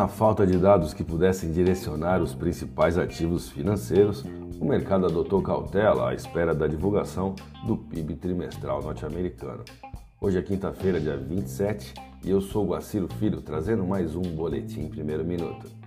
Na falta de dados que pudessem direcionar os principais ativos financeiros, o mercado adotou cautela à espera da divulgação do PIB trimestral norte-americano. Hoje é quinta-feira, dia 27, e eu sou Guaciro Filho, trazendo mais um Boletim Primeiro Minuto.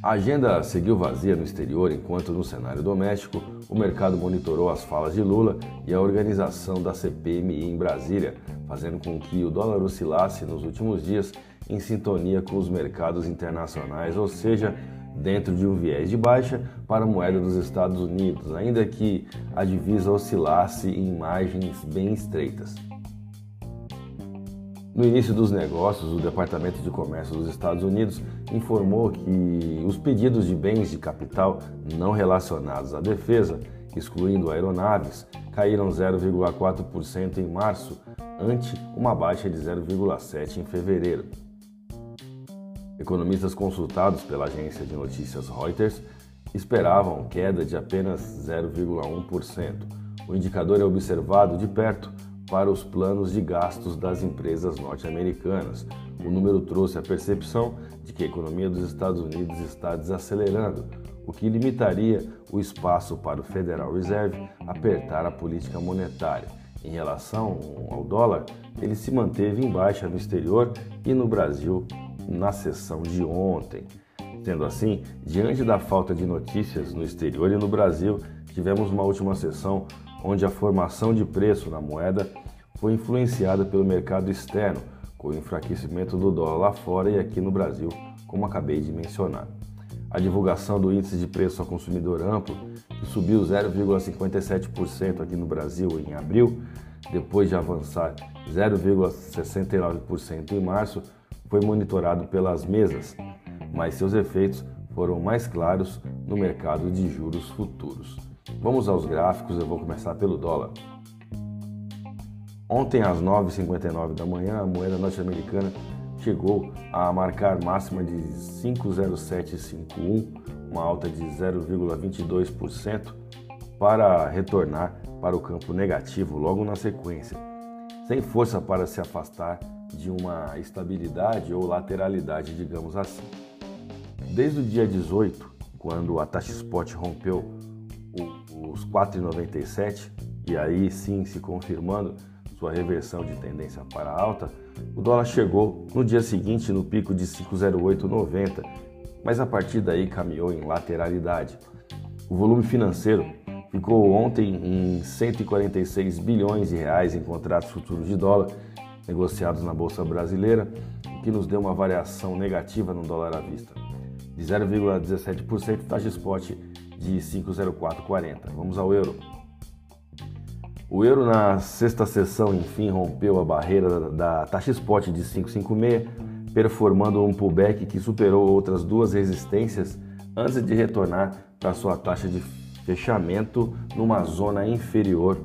A agenda seguiu vazia no exterior, enquanto no cenário doméstico o mercado monitorou as falas de Lula e a organização da CPMI em Brasília, fazendo com que o dólar oscilasse nos últimos dias em sintonia com os mercados internacionais, ou seja, dentro de um viés de baixa para a moeda dos Estados Unidos, ainda que a divisa oscilasse em margens bem estreitas. No início dos negócios, o Departamento de Comércio dos Estados Unidos informou que os pedidos de bens de capital não relacionados à defesa, excluindo aeronaves, caíram 0,4% em março, ante uma baixa de 0,7% em fevereiro. Economistas consultados pela agência de notícias Reuters esperavam queda de apenas 0,1%. O indicador é observado de perto para os planos de gastos das empresas norte-americanas. O número trouxe a percepção de que a economia dos Estados Unidos está desacelerando, o que limitaria o espaço para o Federal Reserve apertar a política monetária. Em relação ao dólar, ele se manteve em baixa no exterior e no Brasil na sessão de ontem. Sendo assim, diante da falta de notícias no exterior e no Brasil, tivemos uma última sessão onde a formação de preço na moeda foi influenciada pelo mercado externo, com o enfraquecimento do dólar lá fora e aqui no Brasil, como acabei de mencionar. A divulgação do índice de preço ao consumidor amplo, que subiu 0,57% aqui no Brasil em abril, depois de avançar 0,69% em março, foi monitorado pelas mesas, mas seus efeitos foram mais claros no mercado de juros futuros. Vamos aos gráficos, eu vou começar pelo dólar. Ontem às 9h59 da manhã, a moeda norte-americana chegou a marcar máxima de 5,0751, uma alta de 0,22%, para retornar para o campo negativo logo na sequência, sem força para se afastar de uma estabilidade ou lateralidade, digamos assim. Desde o dia 18, quando a taxa spot rompeu os 4,97 e aí sim se confirmando sua reversão de tendência para alta, o dólar chegou no dia seguinte no pico de 5,0890, mas a partir daí caminhou em lateralidade. O volume financeiro ficou ontem em 146 bilhões de reais em contratos futuros de dólar negociados na bolsa brasileira, o que nos deu uma variação negativa no dólar à vista, de 0,17%, taxa spot de 5,0440. Vamos ao euro. O euro na sexta sessão, enfim, rompeu a barreira da taxa spot de 5,56, performando um pullback que superou outras duas resistências antes de retornar para sua taxa de fechamento numa zona inferior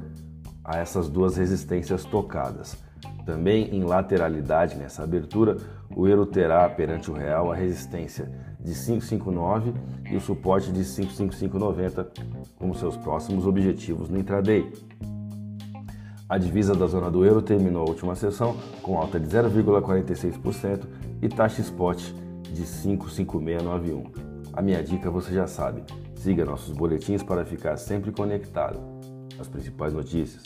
a essas duas resistências tocadas. Também em lateralidade nessa abertura, o euro terá perante o real a resistência de 559 e o suporte de 55590 como seus próximos objetivos no intraday. A divisa da zona do euro terminou a última sessão com alta de 0,46% e taxa spot de 55691. A minha dica você já sabe, siga nossos boletins para ficar sempre conectado. As principais notícias.